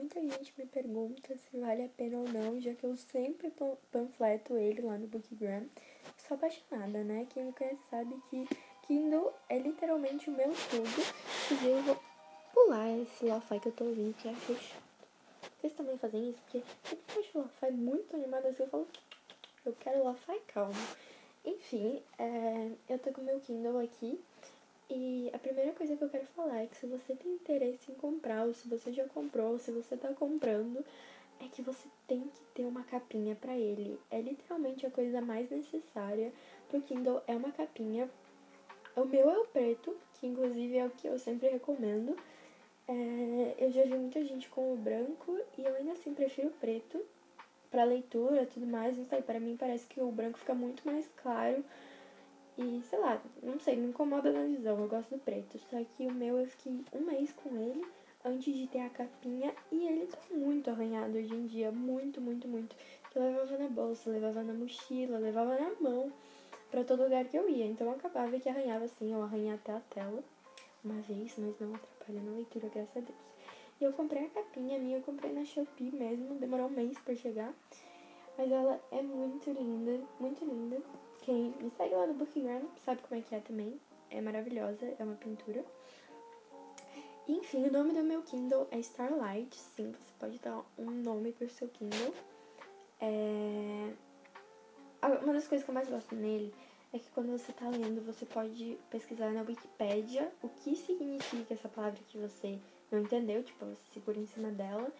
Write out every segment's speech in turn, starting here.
muita gente me pergunta se vale a pena ou não, já que eu sempre panfleto ele lá no Bookgram. Sou apaixonada, né? Quem me conhece sabe que Kindle é literalmente o meu tudo. E eu vou pular esse lo-fi que eu tô ouvindo, que é fechado. Vocês também fazem isso? Porque eu acho lo-fi muito animado assim, eu falo, eu quero lo-fi calmo. Enfim, é, eu tô com meu Kindle aqui e a primeira coisa que eu quero falar é que se você tem interesse em comprar, ou se você já comprou, ou se você tá comprando, é que você tem que ter uma capinha para ele. É literalmente a coisa mais necessária pro Kindle, é uma capinha. O meu é o preto, que inclusive é o que eu sempre recomendo. É, eu já vi muita gente com o branco e eu ainda assim prefiro o preto para leitura tudo mais, não sei, para mim parece que o branco fica muito mais claro e sei lá, não sei, me incomoda na visão, eu gosto do preto, só que o meu eu fiquei um mês com ele antes de ter a capinha e ele tá muito arranhado hoje em dia, muito, muito, muito. Eu levava na bolsa, levava na mochila, levava na mão para todo lugar que eu ia, então acabava que arranhava assim, eu arranhei até a tela uma vez, mas não atrapalha na leitura, graças a Deus. E eu comprei a capinha minha, eu comprei na Shopee mesmo, demorou um mês pra chegar. Mas ela é muito linda, muito linda. Quem me segue lá no Bookgram sabe como é que é também. É maravilhosa, é uma pintura. Enfim, o nome do meu Kindle é Starlight. Sim, você pode dar um nome pro seu Kindle. É... Uma das coisas que eu mais gosto nele é que quando você tá lendo, você pode pesquisar na Wikipedia o que significa essa palavra que você não entendeu, tipo, você segura em cima dela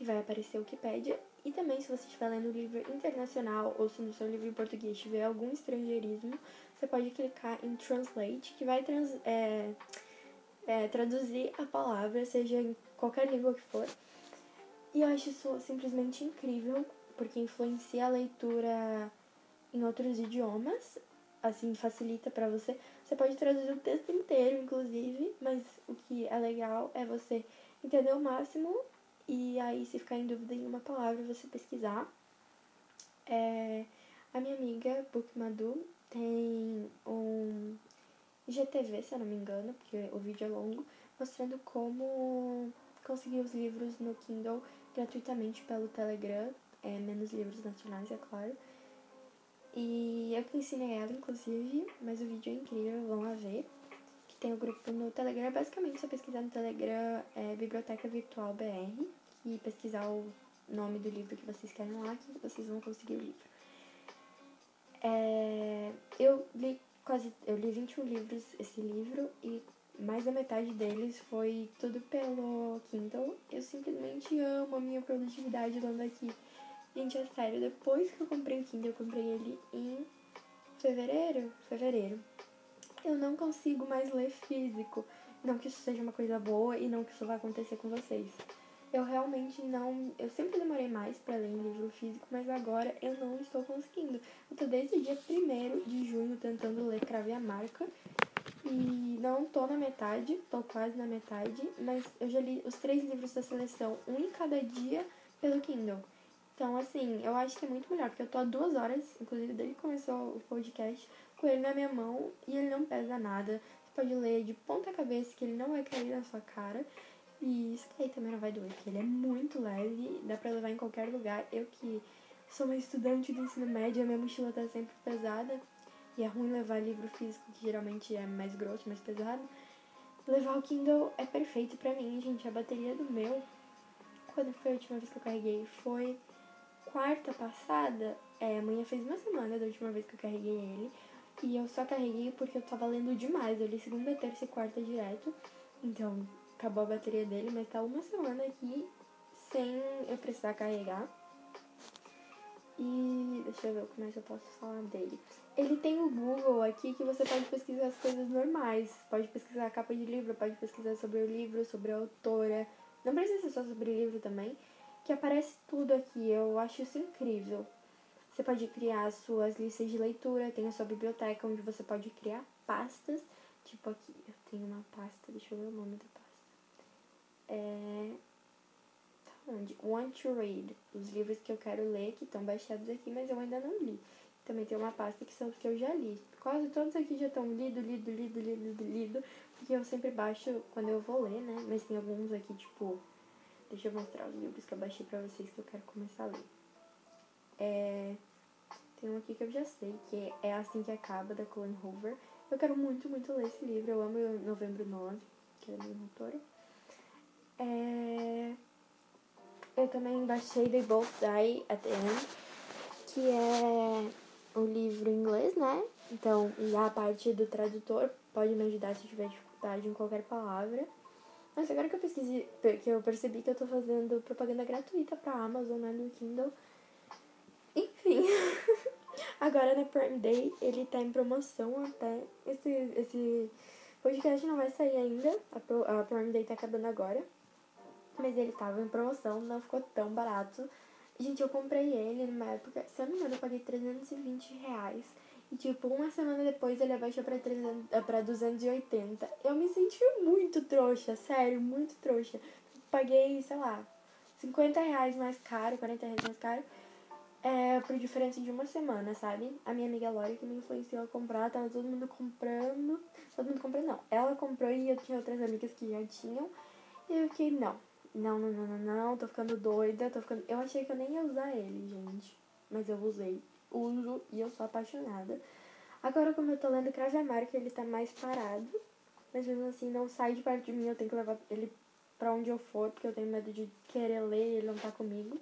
e vai aparecer o Wikipedia. E também, se você estiver lendo livro internacional ou se no seu livro em português tiver algum estrangeirismo, você pode clicar em Translate, que vai trans, é, é, traduzir a palavra, seja em qualquer língua que for. E eu acho isso simplesmente incrível, porque influencia a leitura em outros idiomas, assim, facilita para você. Você pode traduzir o texto inteiro, inclusive, mas o que é legal é você entender o máximo e aí, se ficar em dúvida em uma palavra, você pesquisar. É, a minha amiga Bookmadu tem um IGTV, se eu não me engano, porque o vídeo é longo, mostrando como conseguir os livros no Kindle gratuitamente pelo Telegram, é, menos livros nacionais, é claro. E eu que ensinei ela, inclusive, mas o vídeo é incrível, vão lá ver. Que tem o um grupo no Telegram, é basicamente só pesquisar no Telegram é, Biblioteca Virtual BR e pesquisar o nome do livro que vocês querem lá, que vocês vão conseguir o livro. É, eu li quase, eu li 21 livros esse livro e mais da metade deles foi tudo pelo Kindle. Eu simplesmente amo a minha produtividade lendo aqui. Gente, é sério, depois que eu comprei o Kindle, eu comprei ele em fevereiro, fevereiro. Eu não consigo mais ler físico. Não que isso seja uma coisa boa e não que isso vai acontecer com vocês. Eu realmente não. Eu sempre demorei mais para ler em livro físico, mas agora eu não estou conseguindo. Eu tô desde o dia 1 de junho tentando ler Crave a Marca. E não tô na metade, tô quase na metade, mas eu já li os três livros da seleção, um em cada dia, pelo Kindle. Então, assim, eu acho que é muito melhor, porque eu tô há duas horas, inclusive desde que começou o podcast, com ele na minha mão e ele não pesa nada. Você pode ler de ponta cabeça que ele não vai cair na sua cara. E isso aí também não vai doer, porque ele é muito leve, dá pra levar em qualquer lugar. Eu que sou uma estudante do ensino médio, a minha mochila tá sempre pesada. E é ruim levar livro físico, que geralmente é mais grosso, mais pesado. Levar o Kindle é perfeito pra mim, gente. A bateria do meu, quando foi a última vez que eu carreguei? Foi quarta passada, é, amanhã fez uma semana da última vez que eu carreguei ele. E eu só carreguei porque eu tava lendo demais. Eu li segunda, terça e quarta direto. Então, acabou a bateria dele, mas tá uma semana aqui sem eu precisar carregar. E deixa eu ver é que eu posso falar dele. Ele tem o Google aqui que você pode pesquisar as coisas normais. Pode pesquisar a capa de livro, pode pesquisar sobre o livro, sobre a autora. Não precisa ser só sobre livro também que aparece tudo aqui. Eu acho isso incrível. Você pode criar suas listas de leitura, tem a sua biblioteca onde você pode criar pastas. Tipo aqui, eu tenho uma pasta, deixa eu ver o nome da pasta. É. Tá onde? Want to read. Os livros que eu quero ler, que estão baixados aqui, mas eu ainda não li. Também tem uma pasta que são os que eu já li. Quase todos aqui já estão lido, lido, lido, lido, lido, porque eu sempre baixo quando eu vou ler, né? Mas tem alguns aqui, tipo, deixa eu mostrar os livros que eu baixei pra vocês que eu quero começar a ler. É, tem um aqui que eu já sei, que é Assim que Acaba, da Colin Hoover. Eu quero muito, muito ler esse livro. Eu amo Novembro 9, que é a minha autora. É... Eu também baixei They Both Die at the End, que é o livro em inglês, né? Então, e a parte do tradutor pode me ajudar se tiver dificuldade em qualquer palavra. Mas agora que eu pesquisei, que eu percebi que eu tô fazendo propaganda gratuita pra Amazon, né, no Kindle. Enfim. agora na Prime Day ele tá em promoção até. Esse, esse podcast não vai sair ainda. A, Pro, a Prime Day tá acabando agora. Mas ele tava em promoção, não ficou tão barato. Gente, eu comprei ele numa época, se eu não me engano, eu paguei 320 reais. E, tipo, uma semana depois ele abaixou pra, 300, eh, pra 280. Eu me senti muito trouxa, sério, muito trouxa. Paguei, sei lá, 50 reais mais caro, 40 reais mais caro. É, por diferença de uma semana, sabe? A minha amiga Lori que me influenciou a comprar, tava todo mundo comprando. Todo mundo comprando, não. Ela comprou e eu tinha outras amigas que já tinham. E eu fiquei, não, não, não, não, não, não, tô ficando doida, tô ficando. Eu achei que eu nem ia usar ele, gente. Mas eu usei. Uso e eu sou apaixonada. Agora, como eu tô lendo Crave Amargo, ele tá mais parado. Mas mesmo assim, não sai de perto de mim, eu tenho que levar ele pra onde eu for, porque eu tenho medo de querer ler e ele não tá comigo.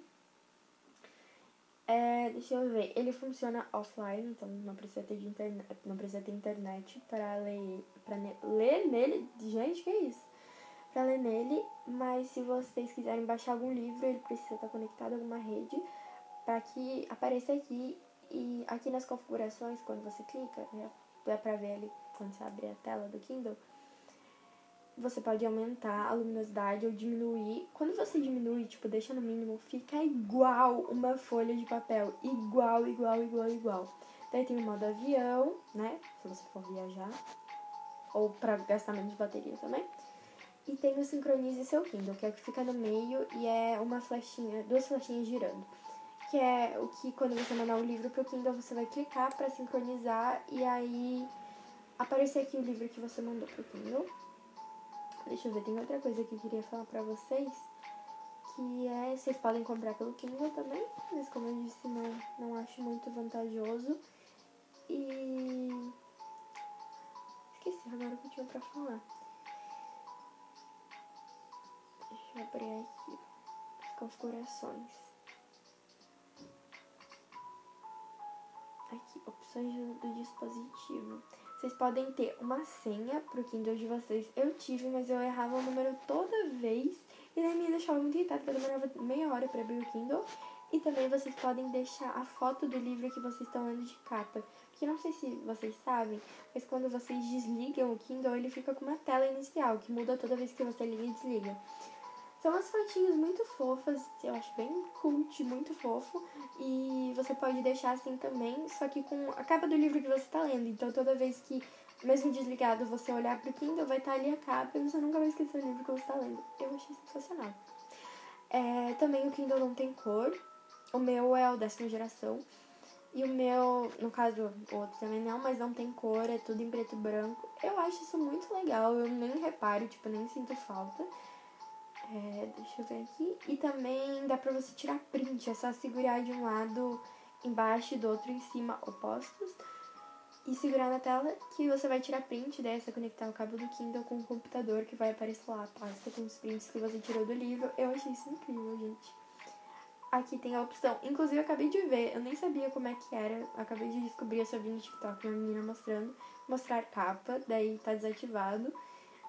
É, deixa eu ver. Ele funciona offline, então não precisa ter, de internet, não precisa ter internet para ler, pra ler nele. Gente, que é isso? Para ler nele, mas se vocês quiserem baixar algum livro, ele precisa estar conectado a alguma rede para que apareça aqui e aqui nas configurações, quando você clica, né, dá para ver ali quando você abre a tela do Kindle, você pode aumentar a luminosidade ou diminuir. Quando você diminui, tipo, deixa no mínimo, fica igual uma folha de papel, igual, igual, igual, igual. Daí tem o modo avião, né, se você for viajar, ou para gastar menos bateria também. E tem o Sincronize Seu Kindle, que é o que fica no meio e é uma flechinha, duas flechinhas girando. Que é o que quando você mandar um livro pro Kindle, você vai clicar para sincronizar e aí aparecer aqui o livro que você mandou pro Kindle. Deixa eu ver, tem outra coisa que eu queria falar pra vocês. Que é, vocês podem comprar pelo Kindle também, mas como eu disse, não, não acho muito vantajoso. E... Esqueci agora o que tinha pra falar. Abrir aqui as configurações. Aqui, opções do dispositivo. Vocês podem ter uma senha pro Kindle de vocês. Eu tive, mas eu errava o número toda vez. E daí me deixava muito irritada, porque eu demorava meia hora para abrir o Kindle. E também vocês podem deixar a foto do livro que vocês estão lendo de capa. Porque não sei se vocês sabem, mas quando vocês desligam o Kindle, ele fica com uma tela inicial, que muda toda vez que você liga e desliga. São umas fotinhas muito fofas, eu acho bem cult, muito fofo. E você pode deixar assim também, só que com a capa do livro que você está lendo. Então toda vez que, mesmo desligado, você olhar pro Kindle, vai estar tá ali a capa e você nunca vai esquecer o livro que você está lendo. Eu achei sensacional. É, também o Kindle não tem cor. O meu é o décima geração. E o meu, no caso, o outro também não, mas não tem cor, é tudo em preto e branco. Eu acho isso muito legal, eu nem reparo, tipo, nem sinto falta. É, deixa eu ver aqui. E também dá pra você tirar print. É só segurar de um lado embaixo e do outro em cima, opostos. E segurar na tela que você vai tirar print. Daí é só conectar o cabo do Kindle com o computador que vai aparecer lá a pasta com os prints que você tirou do livro. Eu achei isso incrível, gente. Aqui tem a opção. Inclusive, eu acabei de ver. Eu nem sabia como é que era. Eu acabei de descobrir essa vídeo no TikTok. Uma menina mostrando. Mostrar capa. Daí tá desativado.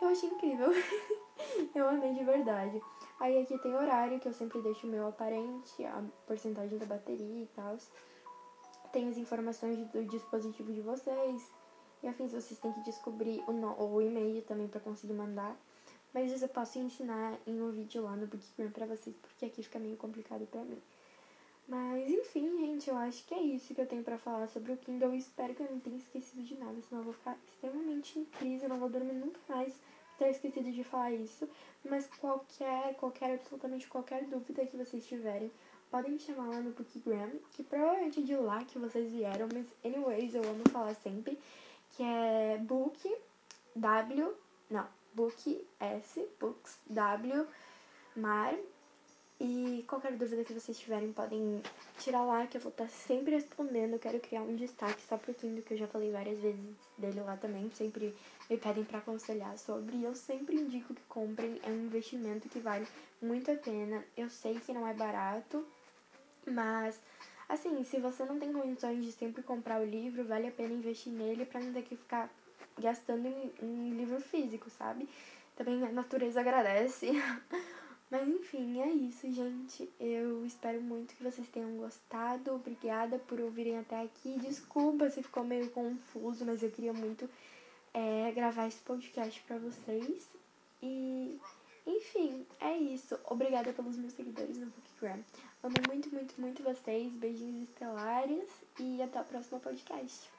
Eu achei incrível. eu amei de verdade. Aí aqui tem horário, que eu sempre deixo o meu aparente, a porcentagem da bateria e tal. Tem as informações do dispositivo de vocês. E afim, vocês têm que descobrir o, no, o e-mail também para conseguir mandar. Mas isso eu posso ensinar em um vídeo lá no Bookkeeper pra vocês, porque aqui fica meio complicado pra mim. Mas enfim, gente, eu acho que é isso que eu tenho para falar sobre o Kindle. Espero que eu não tenha esquecido de nada, senão eu vou ficar extremamente em crise, eu não vou dormir nunca mais ter esquecido de falar isso, mas qualquer, qualquer, absolutamente qualquer dúvida que vocês tiverem, podem me chamar lá no Bookgram, que provavelmente é de lá que vocês vieram, mas anyways, eu amo falar sempre, que é book W, não, book S, books W, mar, e qualquer dúvida que vocês tiverem, podem tirar lá, que eu vou estar sempre respondendo. Eu quero criar um destaque só pro Kindle, que eu já falei várias vezes dele lá também. Sempre me pedem para aconselhar sobre. E eu sempre indico que comprem. É um investimento que vale muito a pena. Eu sei que não é barato, mas assim, se você não tem condições de sempre comprar o livro, vale a pena investir nele para não ter que ficar gastando em, em livro físico, sabe? Também a natureza agradece. Mas enfim, é isso, gente. Eu espero muito que vocês tenham gostado. Obrigada por ouvirem até aqui. Desculpa se ficou meio confuso, mas eu queria muito é, gravar esse podcast pra vocês. E, enfim, é isso. Obrigada pelos meus seguidores no Bookgram. Amo muito, muito, muito vocês. Beijinhos estelares e até o próximo podcast.